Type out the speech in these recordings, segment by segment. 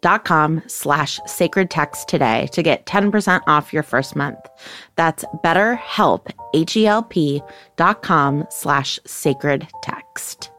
betterhelp.com slash sacred text today to get 10% off your first month. That's betterhelp, H-E-L-P dot com slash sacred text.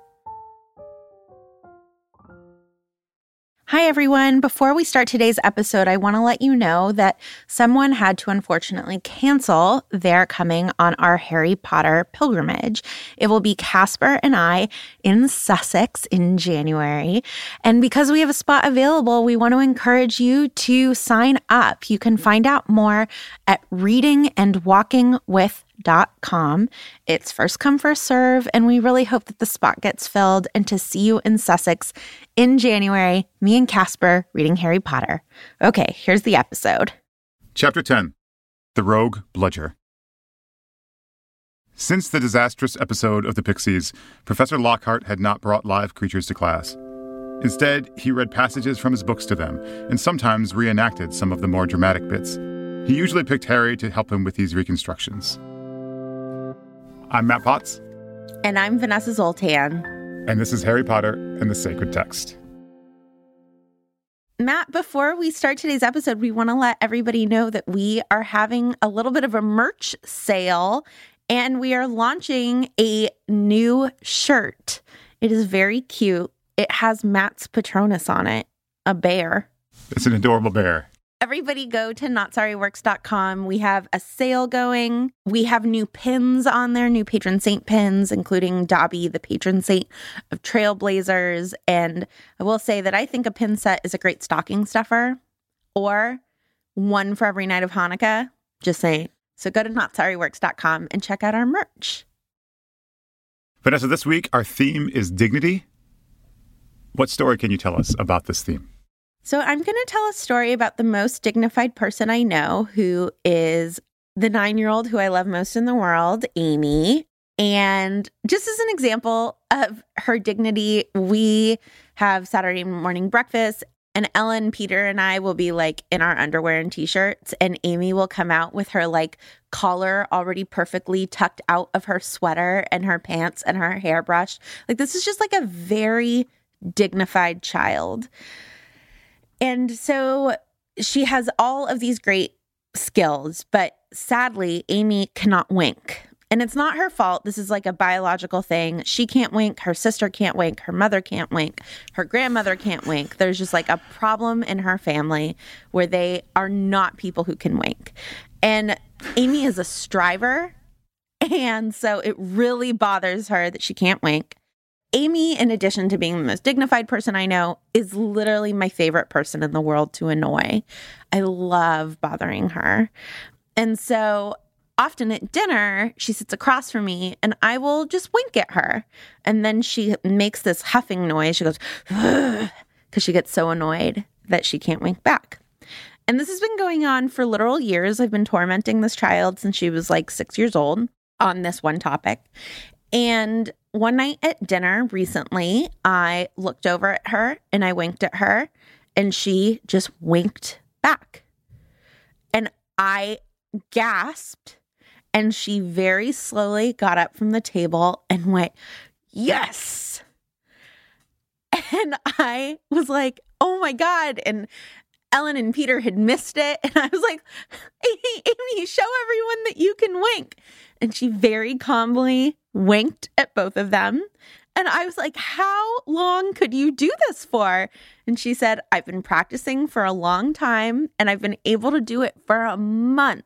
Hi, everyone. Before we start today's episode, I want to let you know that someone had to unfortunately cancel their coming on our Harry Potter pilgrimage. It will be Casper and I in Sussex in January. And because we have a spot available, we want to encourage you to sign up. You can find out more at readingandwalkingwith.com com. It's first come, first serve, and we really hope that the spot gets filled and to see you in Sussex in January, me and Casper reading Harry Potter. Okay, here's the episode. Chapter 10 The Rogue Bludger. Since the disastrous episode of the Pixies, Professor Lockhart had not brought live creatures to class. Instead, he read passages from his books to them and sometimes reenacted some of the more dramatic bits. He usually picked Harry to help him with these reconstructions. I'm Matt Potts. And I'm Vanessa Zoltan. And this is Harry Potter and the Sacred Text. Matt, before we start today's episode, we want to let everybody know that we are having a little bit of a merch sale and we are launching a new shirt. It is very cute. It has Matt's Patronus on it, a bear. It's an adorable bear. Everybody go to notsorryworks.com. We have a sale going. We have new pins on there, new patron saint pins, including Dobby, the patron saint of Trailblazers. And I will say that I think a pin set is a great stocking stuffer or one for every night of Hanukkah. Just saying. So go to notsorryworks.com and check out our merch. Vanessa, this week our theme is dignity. What story can you tell us about this theme? So, I'm going to tell a story about the most dignified person I know, who is the nine year old who I love most in the world, Amy. And just as an example of her dignity, we have Saturday morning breakfast, and Ellen, Peter, and I will be like in our underwear and t shirts, and Amy will come out with her like collar already perfectly tucked out of her sweater and her pants and her hairbrush. Like, this is just like a very dignified child. And so she has all of these great skills, but sadly, Amy cannot wink. And it's not her fault. This is like a biological thing. She can't wink. Her sister can't wink. Her mother can't wink. Her grandmother can't wink. There's just like a problem in her family where they are not people who can wink. And Amy is a striver. And so it really bothers her that she can't wink. Amy, in addition to being the most dignified person I know, is literally my favorite person in the world to annoy. I love bothering her. And so often at dinner, she sits across from me and I will just wink at her. And then she makes this huffing noise. She goes, because she gets so annoyed that she can't wink back. And this has been going on for literal years. I've been tormenting this child since she was like six years old on this one topic. And one night at dinner recently, I looked over at her and I winked at her, and she just winked back. And I gasped, and she very slowly got up from the table and went, Yes. And I was like, Oh my God. And Ellen and Peter had missed it. And I was like, Amy, Amy, show everyone that you can wink. And she very calmly winked at both of them. And I was like, How long could you do this for? And she said, I've been practicing for a long time and I've been able to do it for a month,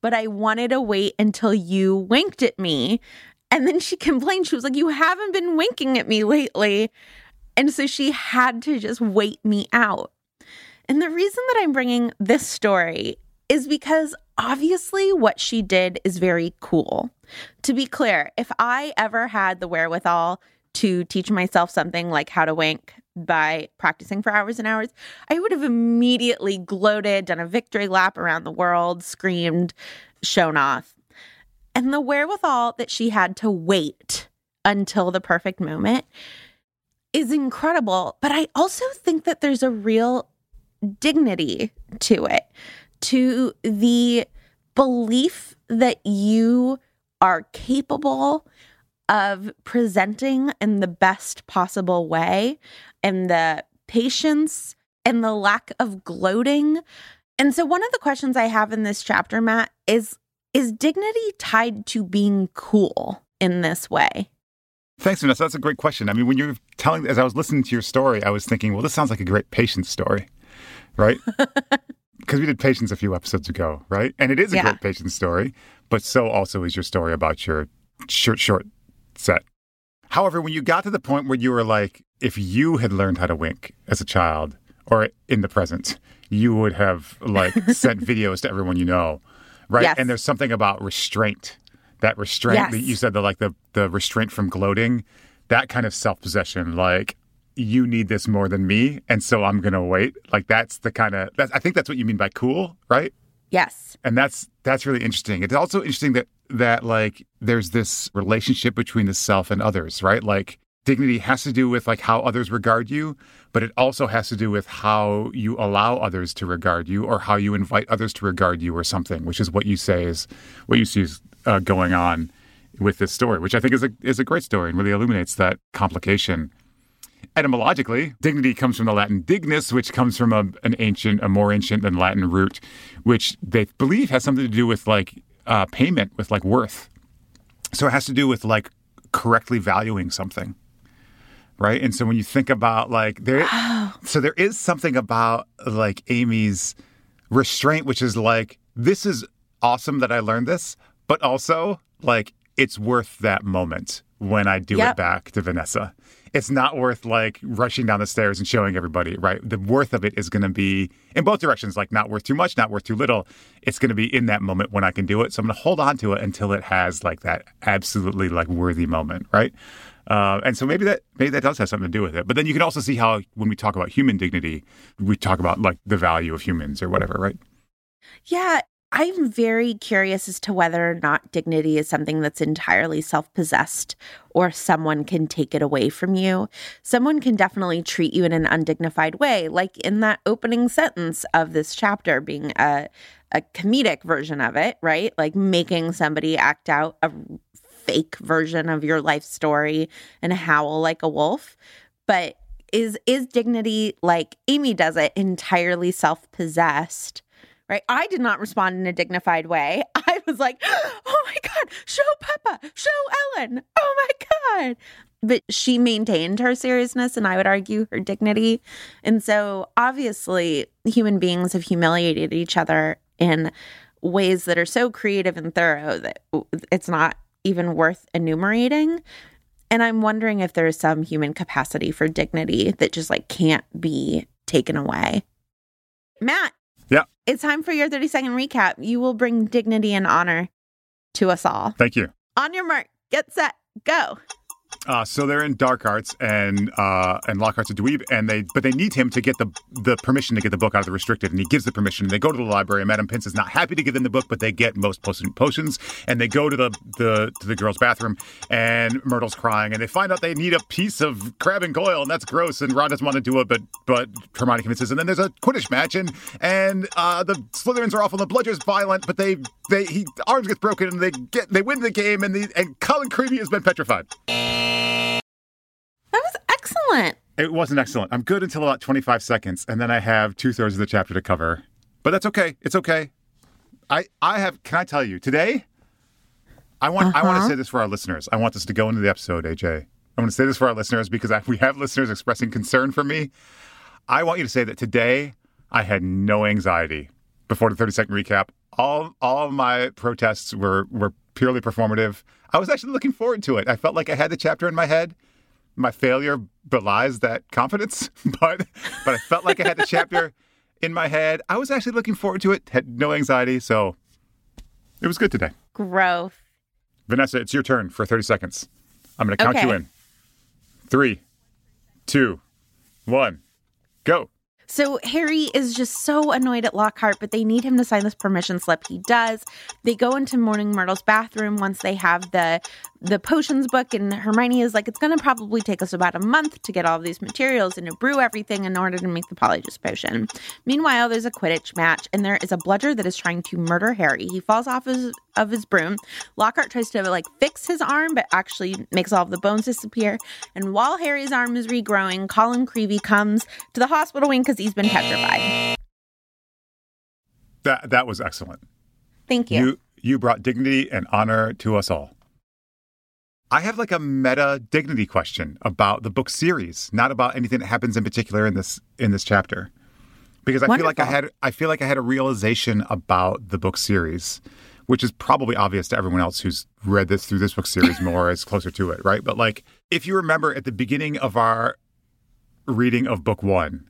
but I wanted to wait until you winked at me. And then she complained. She was like, You haven't been winking at me lately. And so she had to just wait me out. And the reason that I'm bringing this story is because obviously what she did is very cool. To be clear, if I ever had the wherewithal to teach myself something like how to wink by practicing for hours and hours, I would have immediately gloated, done a victory lap around the world, screamed, shown off. And the wherewithal that she had to wait until the perfect moment is incredible. But I also think that there's a real dignity to it, to the belief that you are capable of presenting in the best possible way and the patience and the lack of gloating. And so one of the questions I have in this chapter, Matt, is is dignity tied to being cool in this way? Thanks, Vanessa. That's a great question. I mean, when you're telling, as I was listening to your story, I was thinking, well, this sounds like a great patience story, right? Because we did patience a few episodes ago, right? And it is a Yeah. great patience story, but so also is your story about your short, short set. However, when you got to the point where you were like, if you had learned how to wink as a child or in the present, you would have like sent videos to everyone you know, right? Yes. And there's something about restraint. That restraint that you said the like the the restraint from gloating, that kind of self possession, like you need this more than me, and so I'm gonna wait. Like that's the kind of that's I think that's what you mean by cool, right? Yes. and that's that's really interesting. It's also interesting that that like there's this relationship between the self and others, right? Like dignity has to do with like how others regard you, but it also has to do with how you allow others to regard you or how you invite others to regard you or something, which is what you say is what you see is uh, going on with this story, which I think is a is a great story and really illuminates that complication. Etymologically, dignity comes from the Latin dignus, which comes from a, an ancient, a more ancient than Latin root, which they believe has something to do with like uh, payment, with like worth. So it has to do with like correctly valuing something, right? And so when you think about like there, so there is something about like Amy's restraint, which is like this is awesome that I learned this, but also like it's worth that moment when I do it back to Vanessa. It's not worth like rushing down the stairs and showing everybody, right? The worth of it is going to be in both directions, like not worth too much, not worth too little. It's going to be in that moment when I can do it. So I'm going to hold on to it until it has like that absolutely like worthy moment, right? Uh, and so maybe that maybe that does have something to do with it. But then you can also see how when we talk about human dignity, we talk about like the value of humans or whatever, right? Yeah, I'm very curious as to whether or not dignity is something that's entirely self possessed or someone can take it away from you. Someone can definitely treat you in an undignified way, like in that opening sentence of this chapter being a, a comedic version of it, right? Like making somebody act out a fake version of your life story and howl like a wolf. But is is dignity like Amy does it entirely self-possessed? Right? I did not respond in a dignified way. I was like, oh my God, show Peter, show Ellen, oh my God. But she maintained her seriousness and I would argue her dignity. And so obviously, human beings have humiliated each other in ways that are so creative and thorough that it's not even worth enumerating. And I'm wondering if there's some human capacity for dignity that just like can't be taken away. Matt. It's time for your 30 second recap. You will bring dignity and honor to us all. Thank you. On your mark, get set, go. Uh, so they're in dark arts, and uh, and Lockhart's a dweeb, and they but they need him to get the the permission to get the book out of the restricted, and he gives the permission. And they go to the library, and Madame Pince is not happy to give them the book, but they get most potions, and they go to the the to the girls' bathroom, and Myrtle's crying, and they find out they need a piece of Crabbe and Goyle, and that's gross, and Ron doesn't want to do it, but but Hermione convinces, and then there's a Quidditch match, and and uh, the Slytherins are awful, the Bludger's violent, but they they he arms gets broken, and they get they win the game, and the and Colin Creevey has been petrified. That was excellent. It wasn't excellent. I'm good until about 25 seconds, and then I have two thirds of the chapter to cover. But that's okay. It's okay. I I have. Can I tell you today? I want uh-huh. I want to say this for our listeners. I want this to go into the episode, AJ. I want to say this for our listeners because I, we have listeners expressing concern for me. I want you to say that today I had no anxiety before the 30 second recap. All all of my protests were were purely performative. I was actually looking forward to it. I felt like I had the chapter in my head my failure belies that confidence, but but I felt like I had the chapter in my head. I was actually looking forward to it. Had no anxiety, so it was good today. Growth. Vanessa, it's your turn for 30 seconds. I'm going to count okay. you in. Three, two, one, go. So Harry is just so annoyed at Lockhart, but they need him to sign this permission slip. He does. They go into Moaning Myrtle's bathroom once they have the the potions book, and Hermione is like, "It's going to probably take us about a month to get all of these materials and to brew everything in order to make the Polyjuice potion." Meanwhile, there's a Quidditch match, and there is a bludger that is trying to murder Harry. He falls off his, of his broom. Lockhart tries to like fix his arm, but actually makes all of the bones disappear. And while Harry's arm is regrowing, Colin Creevey comes to the hospital wing because he's been petrified. That that was excellent. Thank you. You you brought dignity and honor to us all. I have like a meta dignity question about the book series, not about anything that happens in particular in this in this chapter. Because I Wonderful. feel like I had I feel like I had a realization about the book series, which is probably obvious to everyone else who's read this through this book series more is closer to it, right? But like if you remember at the beginning of our reading of book 1,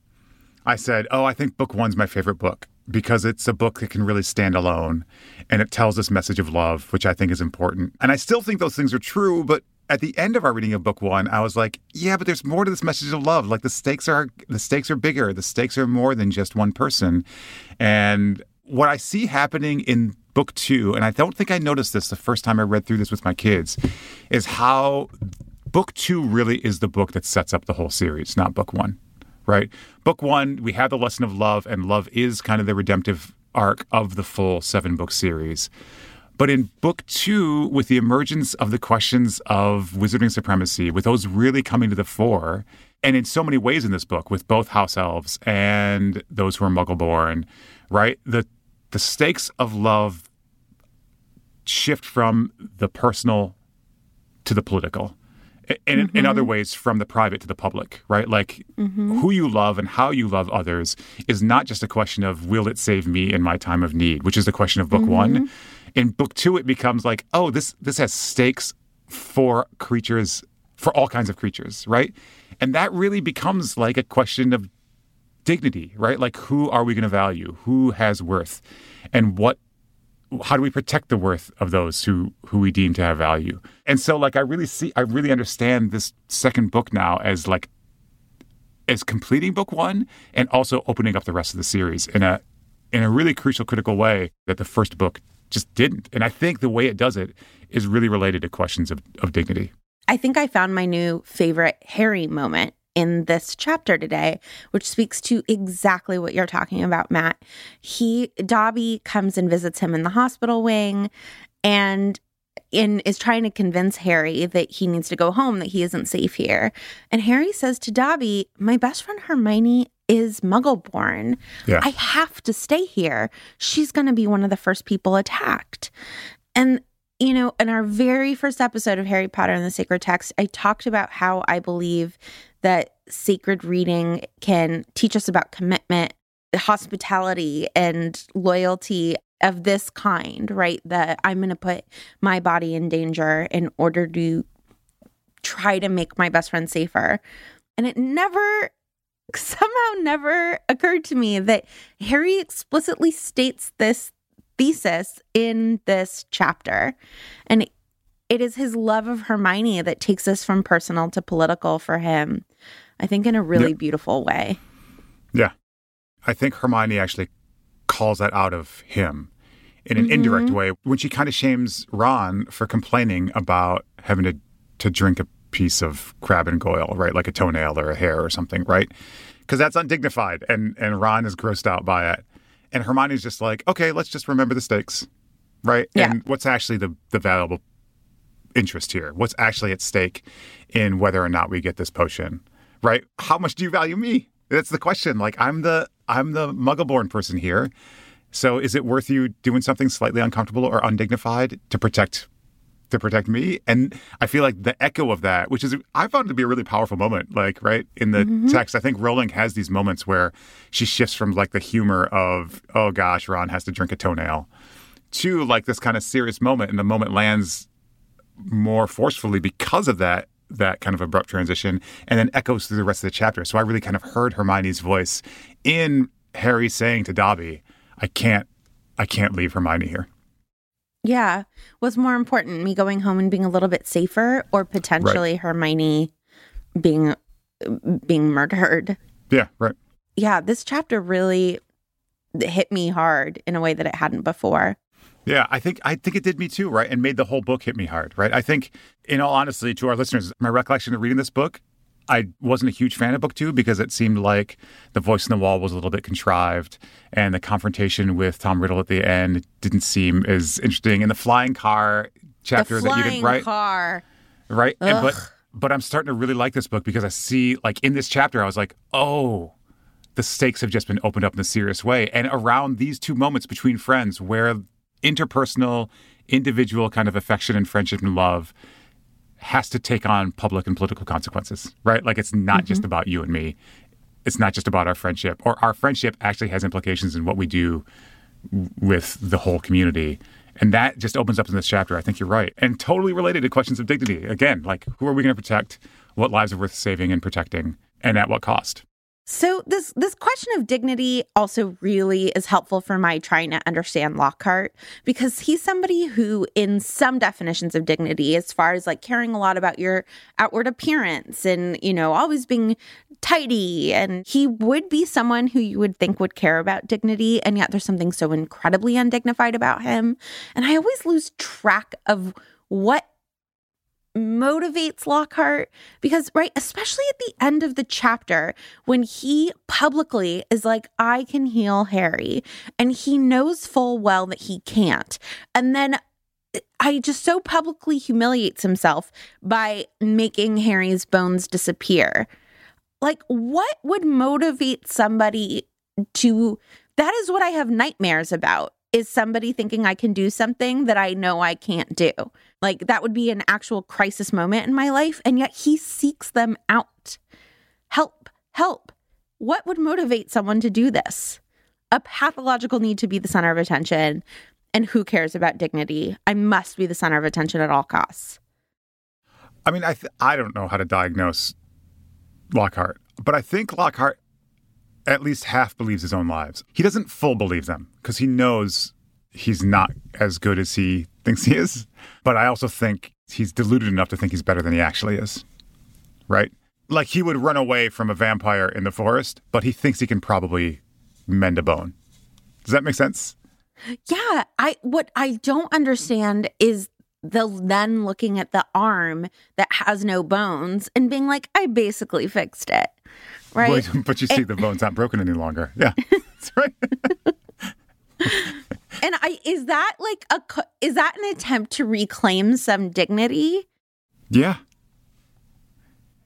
I said, "Oh, I think book 1's my favorite book." Because it's a book that can really stand alone and it tells this message of love, which I think is important. And I still think those things are true, but at the end of our reading of book one, I was like, yeah, but there's more to this message of love. Like the stakes are the stakes are bigger. The stakes are more than just one person. And what I see happening in book two, and I don't think I noticed this the first time I read through this with my kids, is how book two really is the book that sets up the whole series, not book one right? Book one, we have the lesson of love, and love is kind of the redemptive arc of the full seven book series. But in book two, with the emergence of the questions of wizarding supremacy, with those really coming to the fore, and in so many ways in this book, with both house elves and those who are muggle born, right? The the stakes of love shift from the personal to the political in, mm-hmm. in other mm-hmm. ways from the private to the public, right? Like mm-hmm. who you love and how you love others is not just a question of will it save me in my time of need, which is the question of book mm-hmm. one. In book two, it becomes like, oh, this this has stakes for creatures, for all kinds of creatures, right? And that really becomes like a question of dignity, right? Like who are we going to value? Who has worth? And what how do we protect the worth of those who who we deem to have value? And so like I really see I really understand this second book now as like as completing book 1 and also opening up the rest of the series in a in a really crucial critical way that the first book just didn't. And I think the way it does it is really related to questions of, of dignity. I think I found my new favorite Harry moment in this chapter today, which speaks to exactly what you're talking about, Matt. He, Dobby comes and visits him in the hospital wing and in is trying to convince Harry that he needs to go home, that he isn't safe here. And Harry says to Dobby, My best friend Hermione is muggle born. Yeah. I have to stay here. She's going to be one of the first people attacked. And you know, in our very first episode of Harry Potter and the Sacred Text, I talked about how I believe that sacred reading can teach us about commitment, hospitality, and loyalty of this kind, right? That I'm going to put my body in danger in order to try to make my best friend safer. And it never, somehow, never occurred to me that Harry explicitly states this thesis in this chapter. And it is his love of Hermione that takes us from personal to political for him. I think in a really yep. beautiful way. Yeah. I think Hermione actually calls that out of him in an mm-hmm. indirect way when she kind of shames Ron for complaining about having to, to drink a piece of Crabbe and Goyle, right? Like a toenail or a hair or something, right? Because that's undignified and, and Ron is grossed out by it. And Hermione's just like, okay, let's just remember the stakes, right? Yeah. And what's actually the, the valuable interest here? What's actually at stake in whether or not we get this potion, right? How much do you value me? That's the question. Like I'm the I'm the muggle-born person here. So is it worth you doing something slightly uncomfortable or undignified to protect to protect me? And I feel like the echo of that, which is I found it to be a really powerful moment, like right in the mm-hmm. text. I think Rowling has these moments where she shifts from like the humor of oh gosh, Ron has to drink a toenail to like this kind of serious moment, and the moment lands more forcefully because of that that kind of abrupt transition and then echoes through the rest of the chapter. So I really kind of heard Hermione's voice in Harry saying to Dobby, I can't I can't leave Hermione here. Yeah. What's more important, me going home and being a little bit safer or potentially right. Hermione being being murdered? Yeah, right. Yeah, this chapter really hit me hard in a way that it hadn't before. Yeah, I think I think it did me too, right? And made the whole book hit me hard, right? I think, in all honesty, to our listeners, my recollection of reading this book, I wasn't a huge fan of book two because it seemed like the voice in the wall was a little bit contrived, and the confrontation with Tom Riddle at the end didn't seem as interesting. And the flying car chapter that you didn't write, car, right? And, but but I'm starting to really like this book because I see like in this chapter, I was like, oh, the stakes have just been opened up in a serious way, and around these two moments between friends where interpersonal, individual kind of affection and friendship and love has to take on public and political consequences, right? Like it's not mm-hmm. just about you and me. It's not just about our friendship, or our friendship actually has implications in what we do with the whole community. And that just opens up in this chapter. I think you're right. And totally related to questions of dignity. Again, like who are we going to protect? What lives are worth saving and protecting? And at what cost? So this this question of dignity also really is helpful for my trying to understand Lockhart because he's somebody who in some definitions of dignity as far as like caring a lot about your outward appearance and you know always being tidy and he would be someone who you would think would care about dignity and yet there's something so incredibly undignified about him. And I always lose track of what motivates Lockhart because, right, especially at the end of the chapter, when he publicly is like, I can heal Harry, and he knows full well that he can't. And then I just so publicly humiliates himself by making Harry's bones disappear. Like, what would motivate somebody to? That is what I have nightmares about is somebody thinking I can do something that I know I can't do. Like that would be an actual crisis moment in my life. And yet he seeks them out. Help, help. What would motivate someone to do this? A pathological need to be the center of attention. And who cares about dignity? I must be the center of attention at all costs. I mean, I, th- I don't know how to diagnose Lockhart, but I think Lockhart at least half believes his own lies. He doesn't full believe them because he knows he's not as good as he thinks he is. But I also think he's deluded enough to think he's better than he actually is. Right? Like he would run away from a vampire in the forest, but he thinks he can probably mend a bone. Does that make sense? Yeah, I what I don't understand is the then looking at the arm that has no bones and being like, I basically fixed it. Right. but you see, the bone's not broken any longer. Yeah. That's right. and I is that like a is that an attempt to reclaim some dignity? Yeah.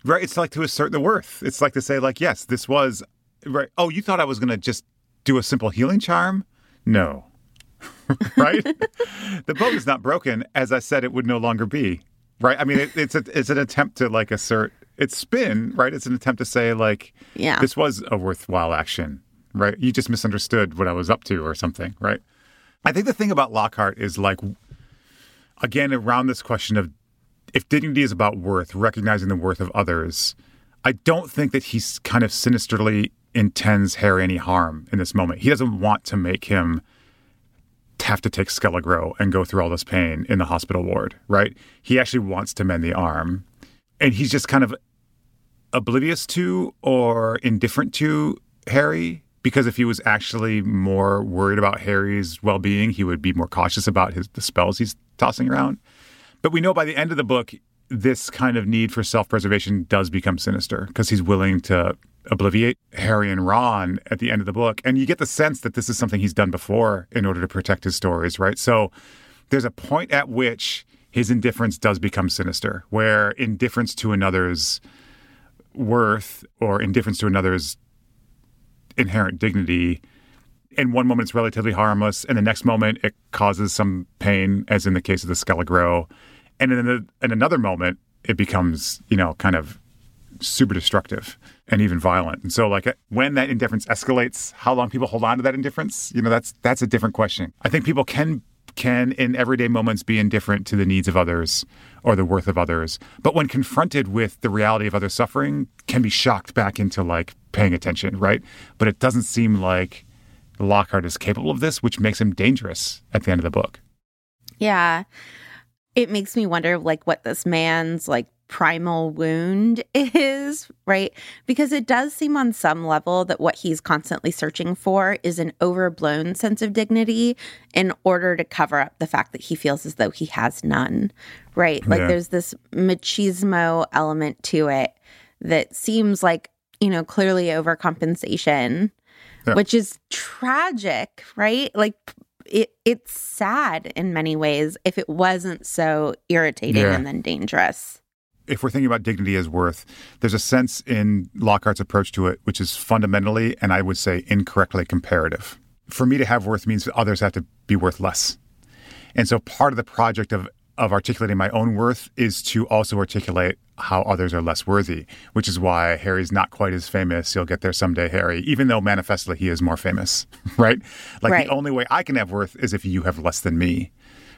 Right. It's like to assert the worth. It's like to say, like, yes, this was right. Oh, you thought I was going to just do a simple healing charm? No. right. the bone is not broken. As I said, it would no longer be. Right. I mean, it, it's a, it's an attempt to like assert it's spin. Right. It's an attempt to say like, yeah, this was a worthwhile action. Right. You just misunderstood what I was up to or something. Right. I think the thing about Lockhart is like, again, around this question of if dignity is about worth, recognizing the worth of others, I don't think that he's kind of sinisterly intends Harry any harm in this moment. He doesn't want to make him have to take Skele-Gro and go through all this pain in the hospital ward, right? He actually wants to mend the arm. And he's just kind of oblivious to or indifferent to Harry because if he was actually more worried about Harry's well-being, he would be more cautious about his the spells he's tossing around. But we know by the end of the book this kind of need for self-preservation does become sinister because he's willing to obliviate Harry and Ron at the end of the book. And you get the sense that this is something he's done before in order to protect his stories, right? So there's a point at which his indifference does become sinister, where indifference to another's worth or indifference to another's inherent dignity in one moment it's relatively harmless and the next moment it causes some pain as in the case of the Skele-Gro and in, the, in another moment it becomes you know kind of super destructive and even violent. And so like when that indifference escalates how long people hold on to that indifference? You know that's that's a different question. I think people can can in everyday moments be indifferent to the needs of others or the worth of others. But when confronted with the reality of other suffering can be shocked back into like paying attention right? But it doesn't seem like lockhart is capable of this which makes him dangerous at the end of the book. Yeah. It makes me wonder like what this man's like primal wound is, right? Because it does seem on some level that what he's constantly searching for is an overblown sense of dignity in order to cover up the fact that he feels as though he has none, right? Like Yeah. there's this machismo element to it that seems like, you know, clearly overcompensation, Yeah. which is tragic, right? Like it it's sad in many ways if it wasn't so irritating Yeah. and then dangerous. If we're thinking about dignity as worth, there's a sense in Lockhart's approach to it which is fundamentally, and I would say incorrectly, comparative. For me to have worth means that others have to be worth less. And so part of the project of, of articulating my own worth is to also articulate how others are less worthy, which is why Harry's not quite as famous. You'll get there someday, Harry, even though manifestly he is more famous, right? Like Right. the only way I can have worth is if you have less than me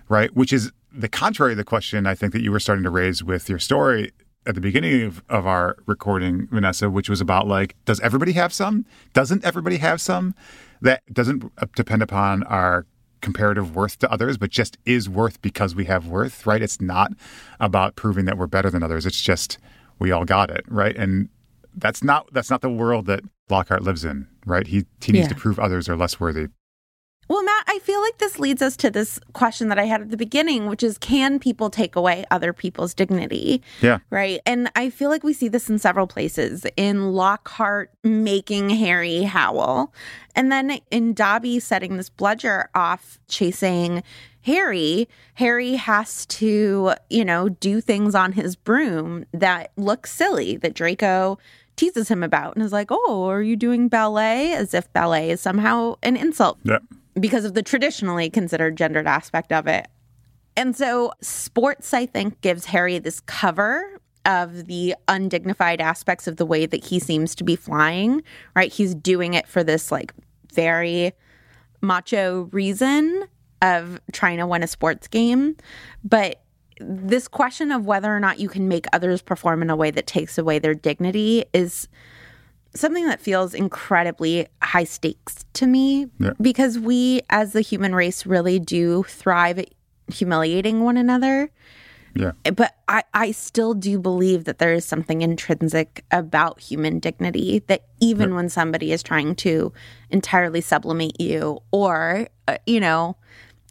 right? Which is the contrary of the question I think that you were starting to raise with your story at the beginning of, of our recording, Vanessa, which was about like, does everybody have some? Doesn't everybody have some? That doesn't depend upon our comparative worth to others, but just is worth because we have worth, right? It's not about proving that we're better than others. It's just we all got it, right? And that's not that's not the world that Lockhart lives in, right? He he needs Yeah. to prove others are less worthy. Well, Matt, I feel like this leads us to this question that I had at the beginning, which is can people take away other people's dignity? Yeah. Right. And I feel like we see this in several places in Lockhart making Harry howl, and then in Dobby setting this bludger off chasing Harry. Harry has to, you know, do things on his broom that look silly that Draco teases him about and is like, oh, are you doing ballet? As if ballet is somehow an insult Yeah. Because of the traditionally considered gendered aspect of it. And so, sports, I think, gives Harry this cover of the undignified aspects of the way that he seems to be flying, right? He's doing it for this like very macho reason of trying to win a sports game. But this question of whether or not you can make others perform in a way that takes away their dignity is something that feels incredibly high stakes to me Yeah. because we as the human race really do thrive at humiliating one another Yeah. but I, I still do believe that there is something intrinsic about human dignity that even when somebody is trying to entirely sublimate you or uh, you know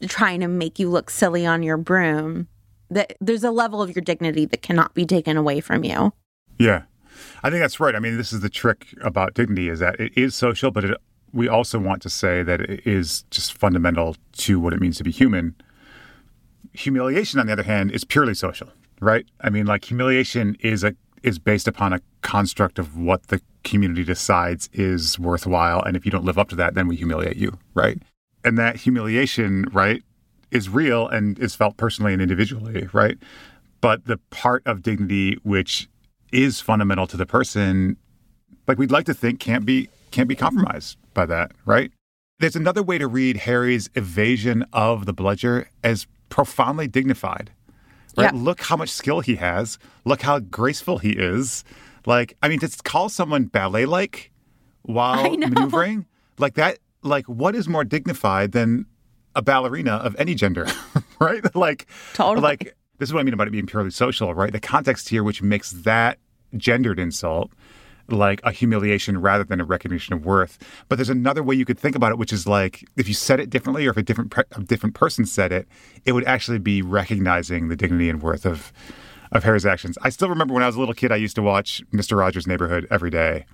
trying to make you look silly on your broom that there's a level of your dignity that cannot be taken away from you Yeah. I think that's right. I mean, this is the trick about dignity is that it is social, but it, we also want to say that it is just fundamental to what it means to be human. Humiliation, on the other hand, is purely social, right? I mean, like humiliation is a is based upon a construct of what the community decides is worthwhile, and if you don't live up to that, then we humiliate you, right? And that humiliation, right, is real and is felt personally and individually, right? But the part of dignity which is fundamental to the person, like we'd like to think can't be can't be compromised by that, right? There's another way to read Harry's evasion of the bludger as profoundly dignified. Right? Yeah. Look how much skill he has. Look how graceful he is. Like, I mean, to call someone ballet like while maneuvering, like that, like what is more dignified than a ballerina of any gender, right? like, Totally. like this is what I mean about it being purely social, right? The context here, which makes that gendered insult like a humiliation rather than a recognition of worth. But there's another way you could think about it, which is like if you said it differently, or if a different a different person said it, it would actually be recognizing the dignity and worth of of Harry's actions. I still remember when I was a little kid, I used to watch Mister Rogers' Neighborhood every day,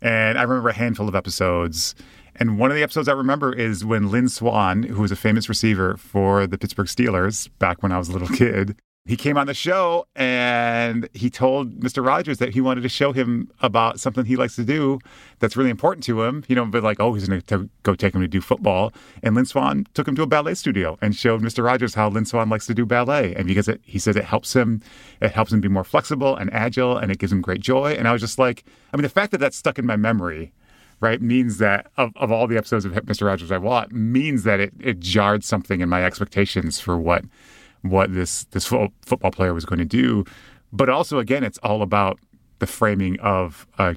and I remember a handful of episodes. And one of the episodes I remember is when Lynn Swann, who was a famous receiver for the Pittsburgh Steelers back when I was a little kid, he came on the show and he told Mr. Rogers that he wanted to show him about something he likes to do that's really important to him. You know, but like, oh, he's going to go take him to do football. And Lynn Swann took him to a ballet studio and showed Mr. Rogers how Lynn Swann likes to do ballet. And because it, he says it helps him, it helps him be more flexible and agile and it gives him great joy. And I was just like, I mean, the fact that that's stuck in my memory right, means that of, of all the episodes of Mr. Rogers I watched, means that it, it jarred something in my expectations for what what this this fo- football player was going to do. But also, again, it's all about the framing of a,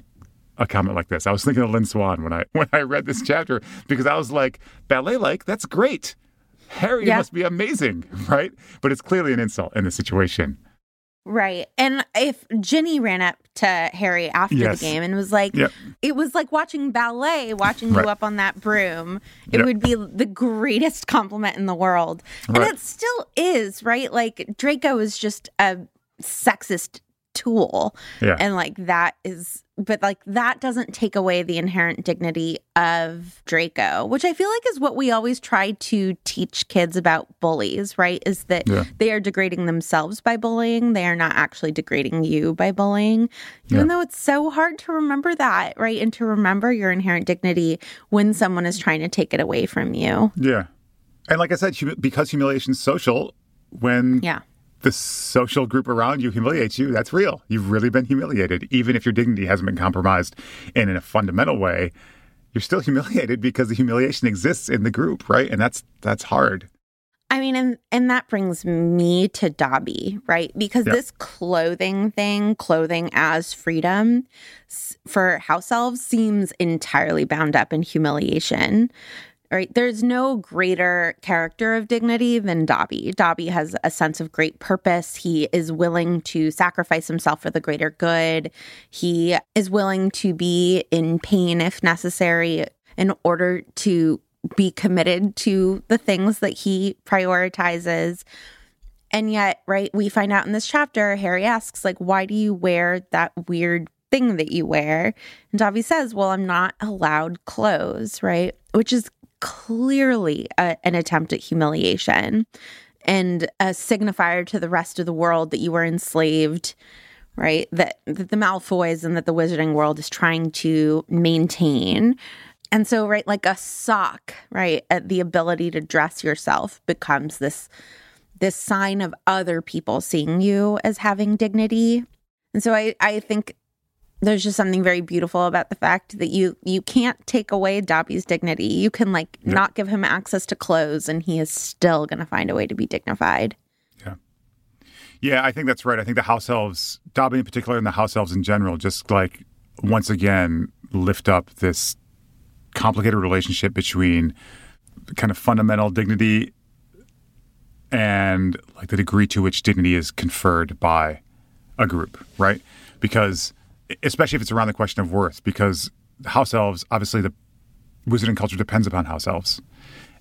a comment like this. I was thinking of Lynn Swann when I when I read this chapter because I was like, ballet like that's great. Harry Yeah. must be amazing, right? But it's clearly an insult in the situation. Right. And if Ginny ran up to Harry after Yes. the game and was like, Yep. it was like watching ballet, watching Right. you up on that broom, it Yep. would be the greatest compliment in the world. And it still is, right? Like Draco is just a sexist tool. Yeah. And like that is, but like that doesn't take away the inherent dignity of Draco, which I feel like is what we always try to teach kids about bullies, right? Is that Yeah. they are degrading themselves by bullying. They are not actually degrading you by bullying, even Yeah. though it's so hard to remember that, right? And to remember your inherent dignity when someone is trying to take it away from you. Yeah. And like I said, because humiliation's social, when Yeah. The social group around you humiliates you, that's real. You've really been humiliated. Even if your dignity hasn't been compromised and in a fundamental way, you're still humiliated because the humiliation exists in the group, right? And that's that's hard. I mean, and and that brings me to Dobby, right? Because Yep. this clothing thing, clothing as freedom for house elves seems entirely bound up in humiliation. Right? There's no greater character of dignity than Dobby. Dobby has a sense of great purpose. He is willing to sacrifice himself for the greater good. He is willing to be in pain if necessary in order to be committed to the things that he prioritizes. And yet, right, we find out in this chapter, Harry asks, like, why do you wear that weird thing that you wear? And Dobby says, well, I'm not allowed clothes, right? Which is clearly a, an attempt at humiliation and a signifier to the rest of the world that you were enslaved right? That, that the malfoys and that the wizarding world is trying to maintain. And so right like a sock right at the ability to dress yourself becomes this this sign of other people seeing you as having dignity. And so i i think there's just something very beautiful about the fact that you you can't take away Dobby's dignity. You can like not give him access to clothes and he is still going to find a way to be dignified. Yeah. Yeah, I think that's right. I think the house elves, Dobby in particular, and the house elves in general, just like once again lift up this complicated relationship between kind of fundamental dignity and like the degree to which dignity is conferred by a group, right? Because especially if it's around the question of worth, because house elves, obviously the wizarding culture depends upon house elves.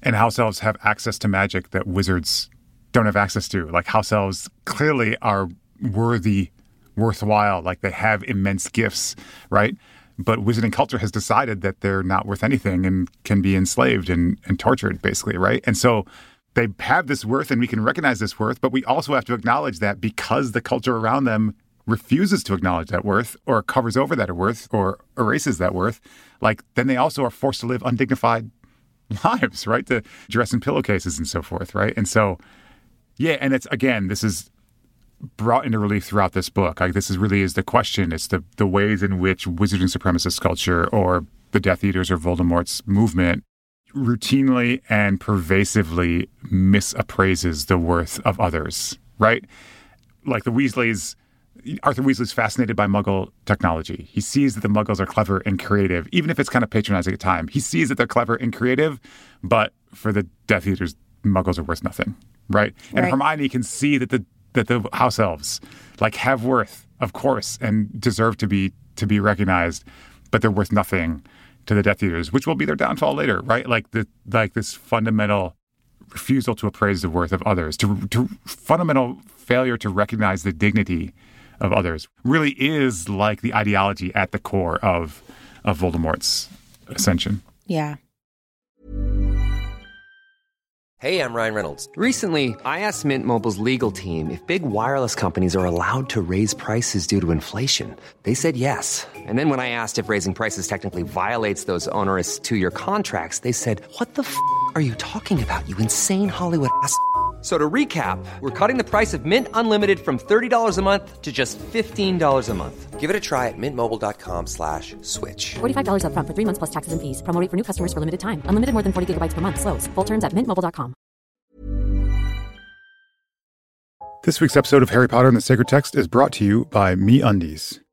And house elves have access to magic that wizards don't have access to. Like house elves clearly are worthy, worthwhile, like they have immense gifts, right? But wizarding culture has decided that they're not worth anything and can be enslaved and, and tortured, basically, right? And so they have this worth and we can recognize this worth, but we also have to acknowledge that because the culture around them refuses to acknowledge that worth or covers over that worth or erases that worth, like then they also are forced to live undignified lives, right? To dress in pillowcases and so forth, right? And so, yeah, and it's again, this is brought into relief throughout this book. Like this is really is the question. It's the the ways in which wizarding supremacist culture or the Death Eaters or Voldemort's movement routinely and pervasively misappraises the worth of others, right? Like the Weasleys Arthur Weasley's fascinated by Muggle technology. He sees that the Muggles are clever and creative, even if it's kind of patronizing at time. He sees that they're clever and creative, but for the Death Eaters, Muggles are worth nothing, right? And Hermione can see that the that the House Elves like have worth, of course, and deserve to be to be recognized, but they're worth nothing to the Death Eaters, which will be their downfall later, right? Like the like this fundamental refusal to appraise the worth of others, to, to fundamental failure to recognize the dignity of others, really is like the ideology at the core of of Voldemort's ascension. Yeah. Hey, I'm Ryan Reynolds. Recently, I asked Mint Mobile's legal team if big wireless companies are allowed to raise prices due to inflation. They said yes. And then when I asked if raising prices technically violates those onerous two year contracts, they said, What the f are you talking about, you insane Hollywood ass? F- So to recap, we're cutting the price of Mint Unlimited from $30 a month to just $15 a month. Give it a try at mintmobile.com slash switch. $45 upfront for three months plus taxes and fees. Promo rate for new customers for limited time. Unlimited more than 40 gigabytes per month. Slows. Full terms at mintmobile.com. This week's episode of Harry Potter and the Sacred Text is brought to you by Me Undies.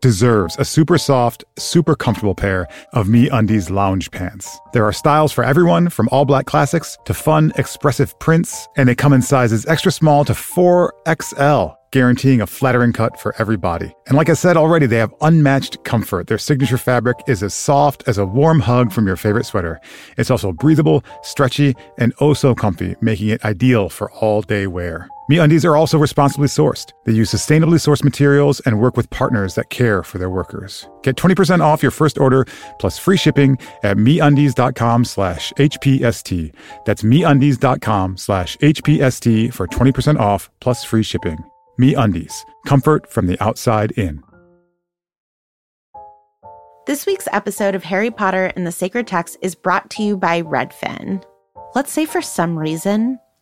deserves a super soft, super comfortable pair of Me Undies lounge pants. There are styles for everyone, from all black classics to fun, expressive prints, and they come in sizes extra small to 4XL. Guaranteeing a flattering cut for every body. And like I said already, they have unmatched comfort. Their signature fabric is as soft as a warm hug from your favorite sweater. It's also breathable, stretchy, and oh so comfy, making it ideal for all day wear. MeUndies are also responsibly sourced. They use sustainably sourced materials and work with partners that care for their workers. Get 20% off your first order plus free shipping at MeUndies.com slash HPST. That's MeUndies.com slash HPST for 20% off plus free shipping. MeUndies. Comfort from the outside in. This week's episode of Harry Potter and the Sacred Text is brought to you by Redfin. Let's say for some reason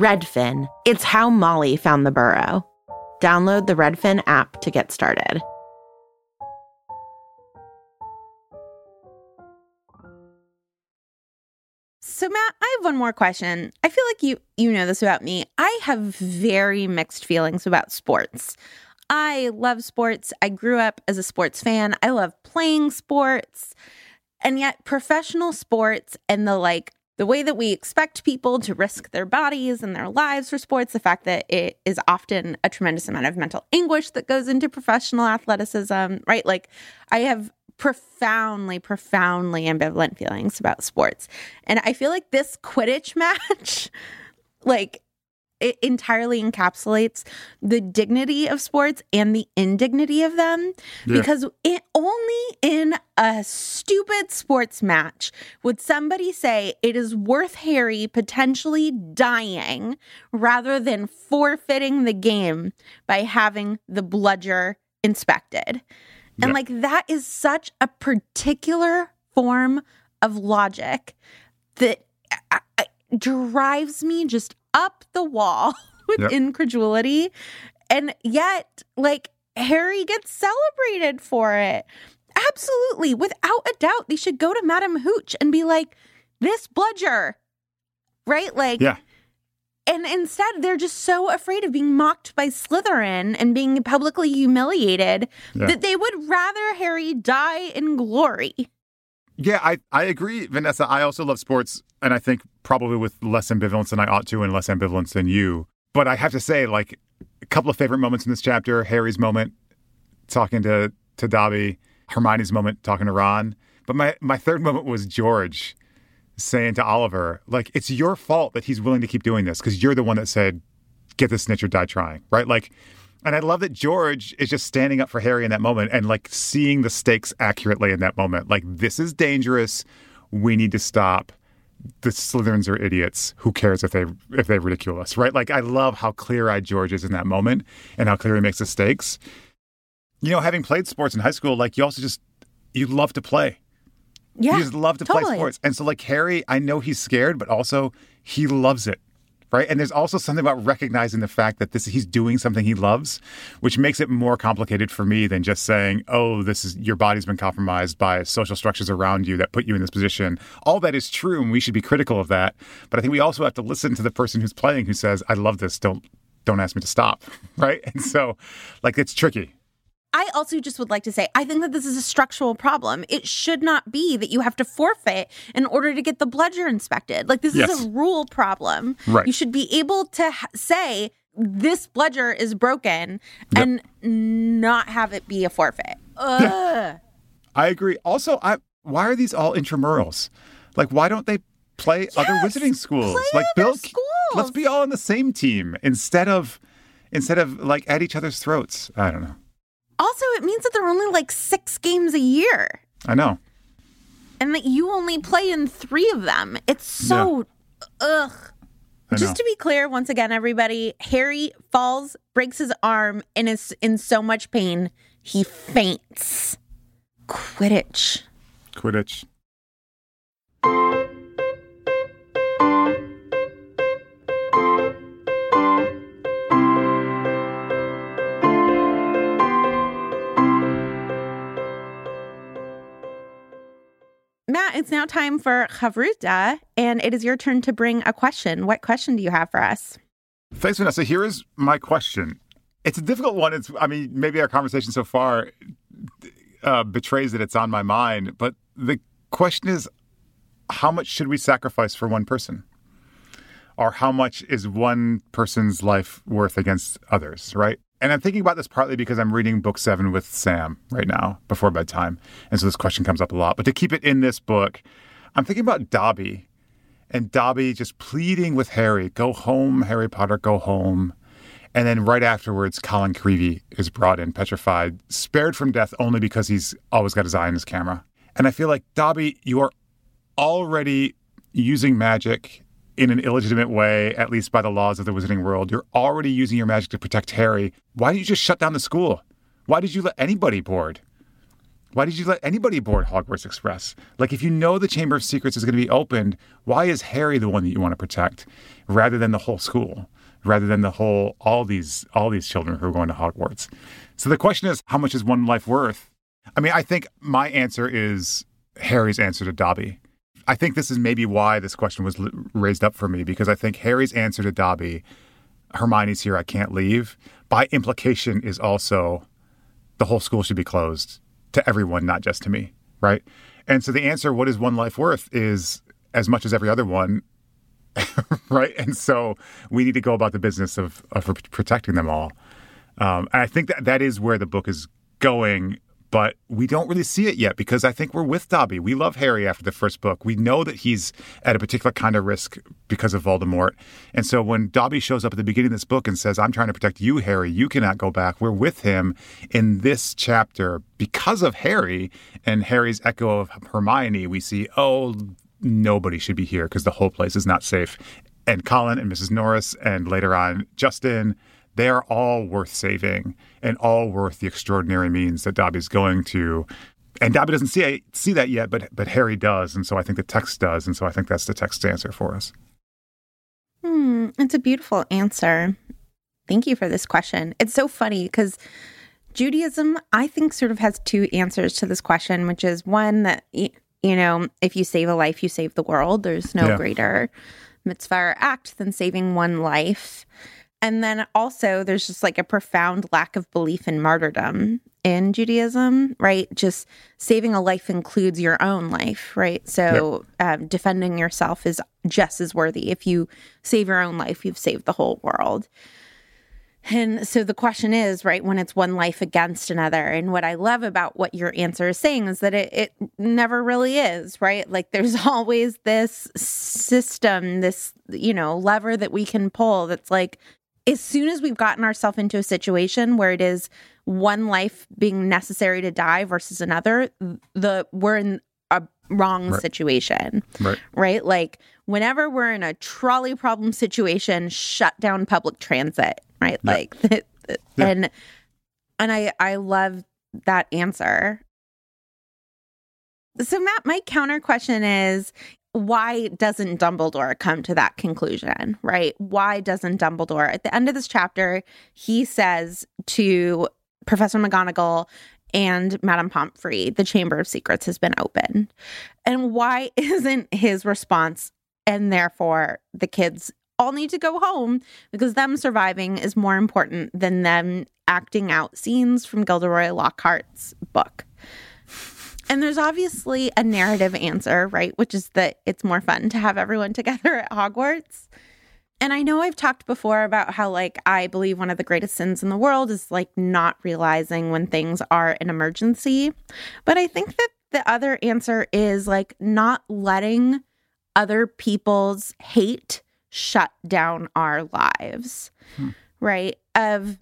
Redfin. It's how Molly found the burrow. Download the Redfin app to get started. So Matt, I have one more question. I feel like you you know this about me. I have very mixed feelings about sports. I love sports. I grew up as a sports fan. I love playing sports. And yet professional sports and the like the way that we expect people to risk their bodies and their lives for sports, the fact that it is often a tremendous amount of mental anguish that goes into professional athleticism, right? Like, I have profoundly, profoundly ambivalent feelings about sports. And I feel like this Quidditch match, like, it entirely encapsulates the dignity of sports and the indignity of them Yeah. because it only in a stupid sports match would somebody say it is worth Harry potentially dying rather than forfeiting the game by having the bludger inspected. And like that is such a particular form of logic that I- I- drives me just up the wall with Yep. incredulity. And yet, like, Harry gets celebrated for it. Absolutely. Without a doubt, they should go to Madame Hooch and be like, this bludger, right? Like, Yeah. and instead, they're just so afraid of being mocked by Slytherin and being publicly humiliated Yeah. that they would rather Harry die in glory. Yeah, I, I agree, Vanessa. I also love sports, and I think probably with less ambivalence than I ought to and less ambivalence than you. But I have to say, like, a couple of favorite moments in this chapter Harry's moment talking to, to Dobby, Hermione's moment talking to Ron. But my, my third moment was George saying to Oliver, like, it's your fault that he's willing to keep doing this because you're the one that said, get the snitch or die trying, right? Like, and I love that George is just standing up for Harry in that moment and like seeing the stakes accurately in that moment. Like, this is dangerous. We need to stop. The Slytherins are idiots. Who cares if they if they ridicule us, right? Like, I love how clear-eyed George is in that moment and how clear he makes the stakes. You know, having played sports in high school, like you also just you love to play. Yeah. You just love to totally. play sports. And so, like Harry, I know he's scared, but also he loves it. Right. And there's also something about recognizing the fact that this he's doing something he loves, which makes it more complicated for me than just saying, oh, this is your body's been compromised by social structures around you that put you in this position. All that is true, and we should be critical of that. But I think we also have to listen to the person who's playing who says, I love this. Don't don't ask me to stop. Right. And so like it's tricky. I also just would like to say, I think that this is a structural problem. It should not be that you have to forfeit in order to get the bludger inspected. Like, this Yes. is a rule problem. Right. You should be able to ha- say, this bludger is broken and not have it be a forfeit. Ugh. I agree. Also, I why are these all intramurals? Like, why don't they play other Yes, wizarding schools? like, build. schools. Let's be all on the same team instead of instead of like at each other's throats. I don't know. Also, it means that there are only like six games a year I know. and that you only play in three of them. It's so, ugh. Just to be clear, once again, everybody, Harry falls, breaks his arm, and is in so much pain, he faints. Quidditch. Quidditch. Matt, it's now time for Chavruta, and it is your turn to bring a question. What question do you have for us? Thanks, Vanessa. Here is my question. It's a difficult one. It's I mean, maybe our conversation so far uh, betrays that it's on my mind, but the question is, how much should we sacrifice for one person? Or how much is one person's life worth against others, right? And I'm thinking about this partly because I'm reading book seven with Sam right now before bedtime. And so this question comes up a lot. But to keep it in this book, I'm thinking about Dobby and Dobby just pleading with Harry, go home, Harry Potter, go home. And then right afterwards, Colin Creevey is brought in, petrified, spared from death only because he's always got his eye on his camera. And I feel like, Dobby, you are already using magic in an illegitimate way, at least by the laws of the wizarding world. You're already using your magic to protect Harry. Why didn't you just shut down the school? Why did you let anybody board? Why did you let anybody board Hogwarts Express? Like, if you know the Chamber of Secrets is going to be opened, why is Harry the one that you want to protect rather than the whole school, rather than the whole, all these, all these children who are going to Hogwarts? So the question is, how much is one life worth? I mean, I think my answer is Harry's answer to Dobby. I think this is maybe why this question was l- raised up for me because I think Harry's answer to Dobby, Hermione's here, I can't leave, by implication is also the whole school should be closed to everyone, not just to me, right? And so the answer, what is one life worth, is as much as every other one, right? And so we need to go about the business of, of protecting them all. Um, and I think that that is where the book is going, but we don't really see it yet because I think we're with Dobby. We love Harry after the first book. We know that he's at a particular kind of risk because of Voldemort. And so when Dobby shows up at the beginning of this book and says, I'm trying to protect you, Harry, you cannot go back, we're with him in this chapter because of Harry and Harry's echo of Hermione. We see, oh, nobody should be here because the whole place is not safe. And Colin and Mrs. Norris, and later on, Justin, they are all worth saving and all worth the extraordinary means that Dobby's going to. And Dobby doesn't see see that yet, but but Harry does, and so I think the text does, and so I think that's the text answer for us. Hmm, it's a beautiful answer. Thank you for this question. It's so funny because Judaism, I think, sort of has two answers to this question, which is one that, you know, if you save a life, you save the world. There's no Yeah. greater mitzvah or act than saving one life. And then also, there's just like a profound lack of belief in martyrdom in Judaism, right? Just saving a life includes your own life, right? So um, defending yourself is just as worthy. If you save your own life, you've saved the whole world. And so the question is, right, when it's one life against another. And what I love about what your answer is saying is that it, it never really is, right? Like there's always this system, this, you know, lever that we can pull that's like, as soon as we've gotten ourselves into a situation where it is one life being necessary to die versus another, the we're in a wrong Right. situation. Right. Right? Like whenever we're in a trolley problem situation, shut down public transit, right? Yeah. Like Yeah. and and I I love that answer. So Matt, my counter question is why doesn't Dumbledore come to that conclusion, right? Why doesn't Dumbledore at the end of this chapter he says to Professor McGonagall and Madame Pomfrey, the Chamber of Secrets has been opened. And why isn't his response and therefore the kids all need to go home because them surviving is more important than them acting out scenes from Gilderoy Lockhart's book. And there's obviously a narrative answer, right? Which is that it's more fun to have everyone together at Hogwarts. And I know I've talked before about how, like, I believe one of the greatest sins in the world is like not realizing when things are an emergency. But I think that the other answer is like not letting other people's hate shut down our lives, hmm. right? Of,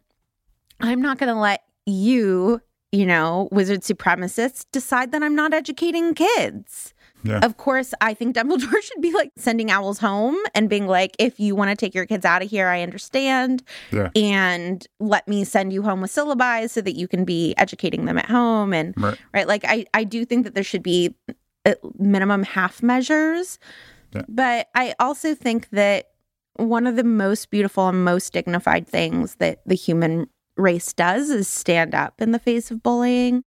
I'm not going to let you, you know, wizard supremacists decide that I'm not educating kids. Yeah. Of course, I think Dumbledore should be like sending owls home and being like, if you want to take your kids out of here, I understand. Yeah. And let me send you home with syllabi so that you can be educating them at home. And Right. right, like I, I do think that there should be at minimum half measures. Yeah. But I also think that one of the most beautiful and most dignified things that the human race does is stand up in the face of bullying.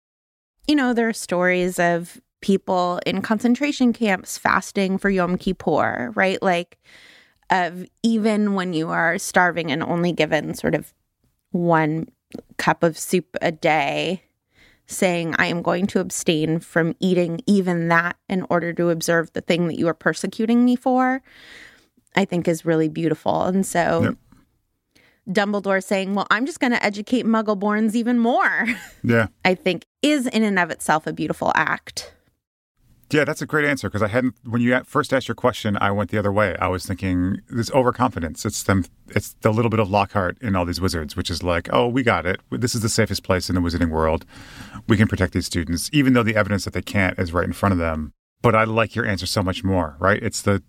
You know, there are stories of people in concentration camps fasting for Yom Kippur, right? Like, of even when you are starving and only given sort of one cup of soup a day, saying, I am going to abstain from eating even that in order to observe the thing that you are persecuting me for, I think is really beautiful. And so. Dumbledore saying, Well, I'm just going to educate Muggleborns even more, Yeah. I think is in and of itself a beautiful act. Yeah, that's a great answer because I hadn't. When you first asked your question, I went the other way. I was thinking this overconfidence. It's them. It's the little bit of Lockhart in all these wizards, which is like, oh, we got it. This is the safest place in the wizarding world. We can protect these students, even though the evidence that they can't is right in front of them. But I like your answer so much more. Right? It's the.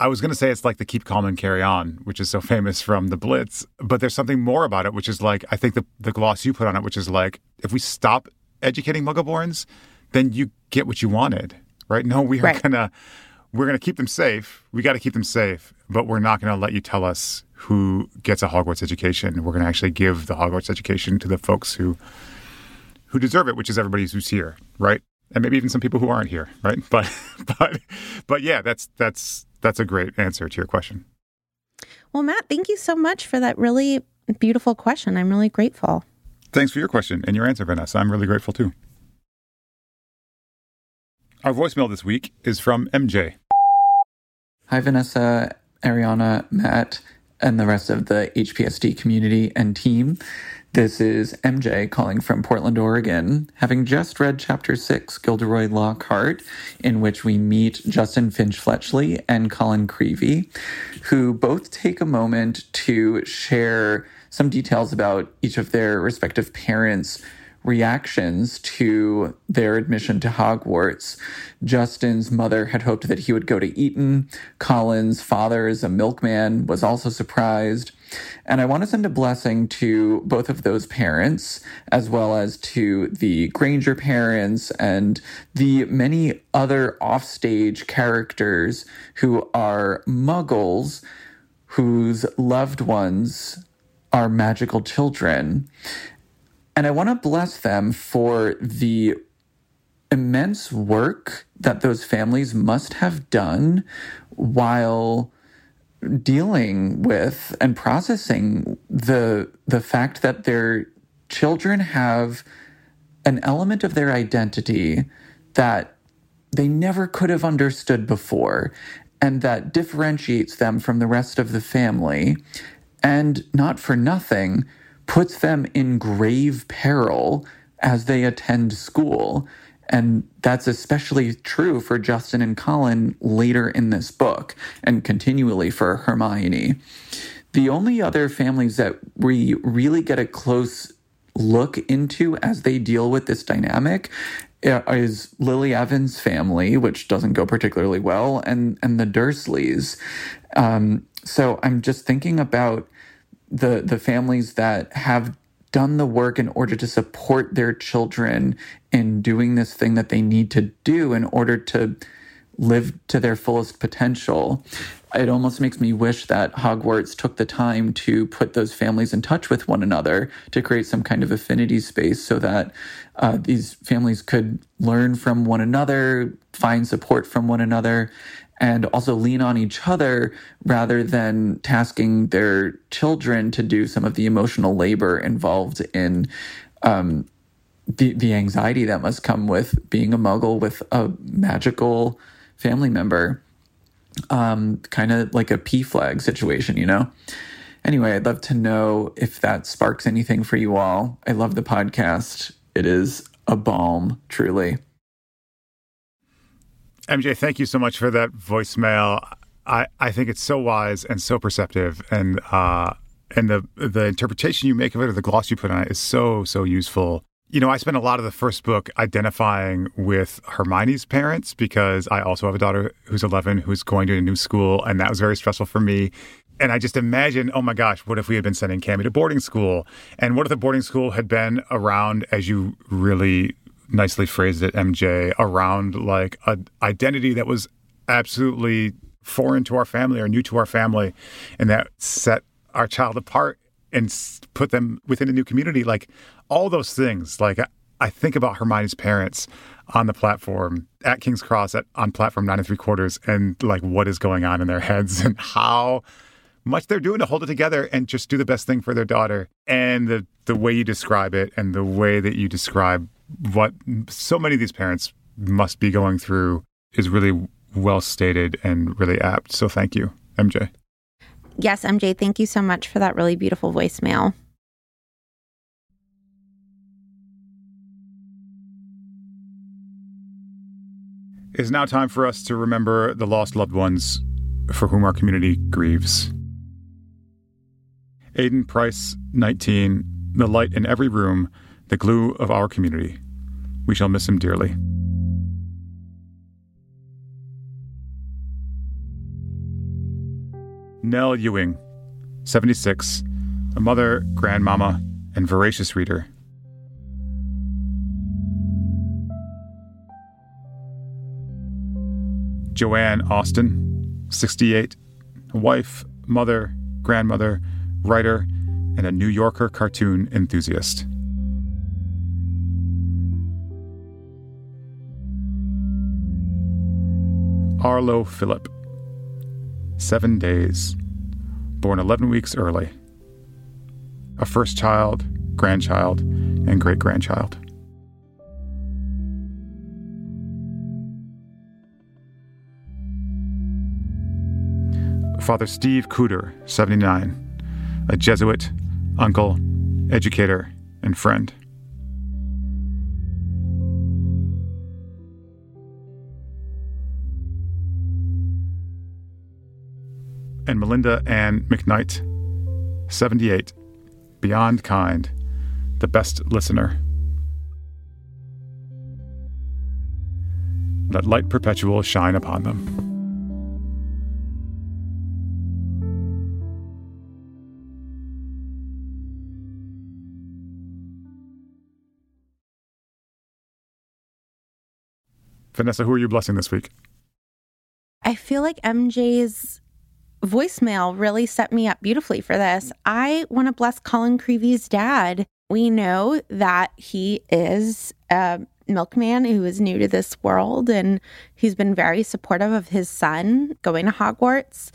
I was going to say it's like the keep calm and carry on, which is so famous from the Blitz. But there's something more about it, which is like I think the the gloss you put on it, which is like if we stop educating Muggleborns, then you get what you wanted, right? No, we are Right. gonna we're gonna keep them safe. We got to keep them safe, but we're not gonna let you tell us who gets a Hogwarts education. We're gonna actually give the Hogwarts education to the folks who who deserve it, which is everybody who's here, right? And maybe even some people who aren't here, right? But but but yeah, that's that's that's a great answer to your question. Well, Matt, thank you so much for that really beautiful question. I'm really grateful. Thanks for your question and your answer, Vanessa. I'm really grateful too. Our voicemail this week is from MJ. Hi, Vanessa, Ariana, Matt, and the rest of the HPST community and team. This is MJ calling from Portland, Oregon, having just read Chapter 6, Gilderoy Lockhart, in which we meet Justin Finch Fletchley and Colin Creevey, who both take a moment to share some details about each of their respective parents' reactions to their admission to Hogwarts. Justin's mother had hoped that he would go to Eton. Colin's father, as a milkman, was also surprised. And I want to send a blessing to both of those parents, as well as to the Granger parents and the many other offstage characters who are muggles whose loved ones are magical children. And I want to bless them for the immense work that those families must have done while dealing with and processing the the fact that their children have an element of their identity that they never could have understood before and that differentiates them from the rest of the family. And not for nothing puts them in grave peril as they attend school and that's especially true for Justin and Colin later in this book and continually for Hermione. The only other families that we really get a close look into as they deal with this dynamic uh, is Lily Evans' family, which doesn't go particularly well, and and the Dursleys. Um, so I'm just thinking about the the families that have done the work in order to support their children in doing this thing that they need to do in order to live to their fullest potential. It almost makes me wish that Hogwarts took the time to put those families in touch with one another to create some kind of affinity space so that uh, these families could learn from one another, find support from one another, and also lean on each other rather than tasking their children to do some of the emotional labor involved in um, the the anxiety that must come with being a muggle with a magical family member. Um, kind of like a flag situation, you know? Anyway, I'd love to know if that sparks anything for you all. I love the podcast. It is a balm, truly. MJ, thank you so much for that voicemail. I, I think it's so wise and so perceptive, and uh, and the the interpretation you make of it or the gloss you put on it is so so useful. You know, I spent a lot of the first book identifying with Hermione's parents because I also have a daughter who's 11 who's going to a new school, and that was very stressful for me. And I just imagine, oh my gosh, what if we had been sending Cami to boarding school? And what if the boarding school had been around, as you really nicely phrased it, MJ, around like an identity that was absolutely foreign to our family or new to our family, and that set our child apart and put them within a new community. Like all those things. Like I think about Hermione's parents on the platform at King's Cross at on platform nine and three quarters, and like what is going on in their heads and how much they're doing to hold it together and just do the best thing for their daughter. And the the way you describe it and the way that you describe what so many of these parents must be going through is really well stated and really apt. So thank you, MJ. Yes, MJ, thank you so much for that really beautiful voicemail. It is now time for us to remember the lost loved ones for whom our community grieves. Aiden Price, 19, the light in every room, the glue of our community. We shall miss him dearly. Nell Ewing, 76, a mother, grandmama, and voracious reader. Joanne Austin, 68, a wife, mother, grandmother, writer, and a New Yorker cartoon enthusiast. Arlo Philip. Seven days. Born 11 weeks early. A first child, grandchild, and great grandchild. Father Steve Cooter, 79, a Jesuit, uncle, educator, and friend. And Melinda Ann McKnight, 78, beyond kind, the best listener. Let light perpetual shine upon them. Vanessa, who are you blessing this week? I feel like MJ's voicemail really set me up beautifully for this. I want to bless Colin Creevey's dad. We know that he is a milkman who is new to this world and he's been very supportive of his son going to Hogwarts.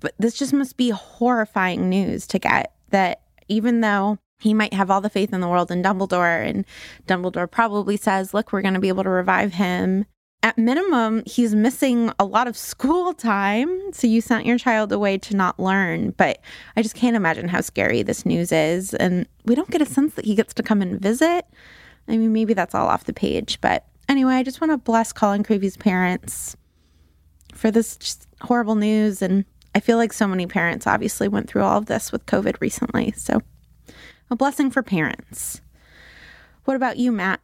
but this just must be horrifying news to get that even though he might have all the faith in the world in Dumbledore, and Dumbledore probably says, Look, we're going to be able to revive him. At minimum, he's missing a lot of school time. So you sent your child away to not learn. But I just can't imagine how scary this news is. And we don't get a sense that he gets to come and visit. I mean, maybe that's all off the page. But anyway, I just want to bless Colin Creevey's parents for this horrible news. And I feel like so many parents obviously went through all of this with COVID recently. So a blessing for parents. What about you, Matt?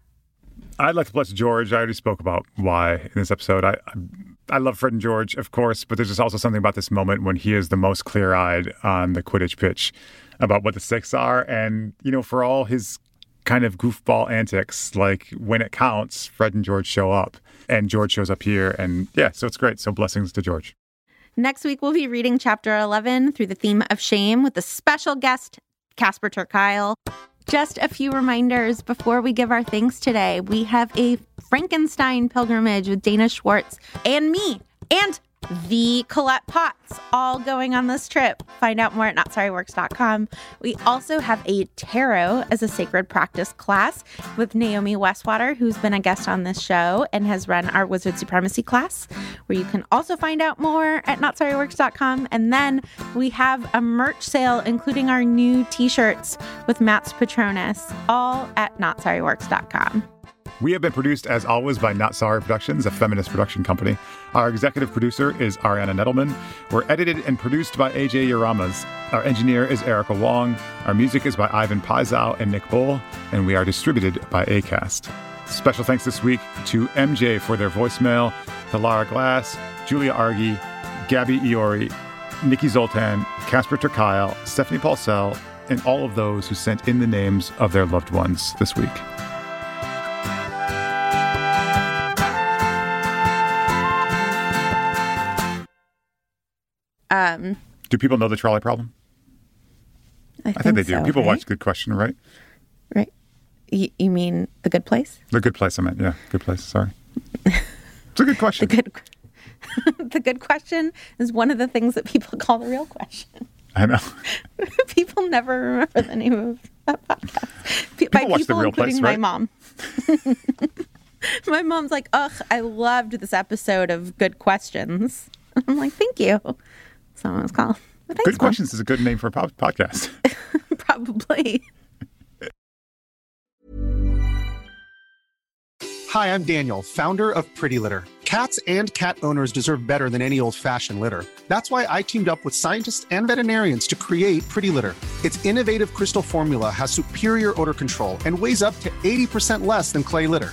I'd like to bless George. I already spoke about why in this episode. I, I, love Fred and George, of course, but there's just also something about this moment when he is the most clear-eyed on the Quidditch pitch about what the stakes are, and you know, for all his kind of goofball antics, like when it counts, Fred and George show up, and George shows up here, and yeah, so it's great. So blessings to George. Next week, we'll be reading chapter 11 through the theme of shame with a special guest, Casper ter Kuile. Just a few reminders before we give our thanks today. We have a Frankenstein pilgrimage with Dana Schwartz and me and the Colette Potts all going on this trip. Find out more at notsorryworks.com. We also have a tarot as a sacred practice class with Naomi Westwater, who's been a guest on this show and has run our Wizard Supremacy class, where you can also find out more at notsorryworks.com. And then we have a merch sale, including our new t shirts with Matt's Patronus, all at notsorryworks.com. We have been produced, as always, by Not Sorry Productions, a feminist production company. Our executive producer is Ariana Nedelman. We're edited and produced by AJ Yaramas. Our engineer is Erica Wong. Our music is by Ivan Paizow and Nick Bull, and we are distributed by ACAST. Special thanks this week to MJ for their voicemail, to Lara Glass, Julia Argy, Gabby Iori, Nikki Zoltan, Casper ter Kuile, Stephanie Paulsell, and all of those who sent in the names of their loved ones this week. Um, Do people know the trolley problem? I, I think they do. so, people right? watch Good Question, right? Right. Y- you mean The Good Place? The Good Place, I meant. Yeah, Good Place. Sorry. it's a good question. The good, the good question is one of the things that people call the real question. I know. people never remember the name of that podcast. Pe- By People The people, Real Place, including right? my mom. my mom's like, "Ugh, I loved this episode of Good Questions." I'm like, "Thank you." So it was called. Thanks, Good Mom. Questions is a good name for a po- podcast. Probably. Hi, I'm Daniel, founder of Pretty Litter. Cats and cat owners deserve better than any old fashioned litter. That's why I teamed up with scientists and veterinarians to create Pretty Litter. Its innovative crystal formula has superior odor control and weighs up to 80% less than clay litter.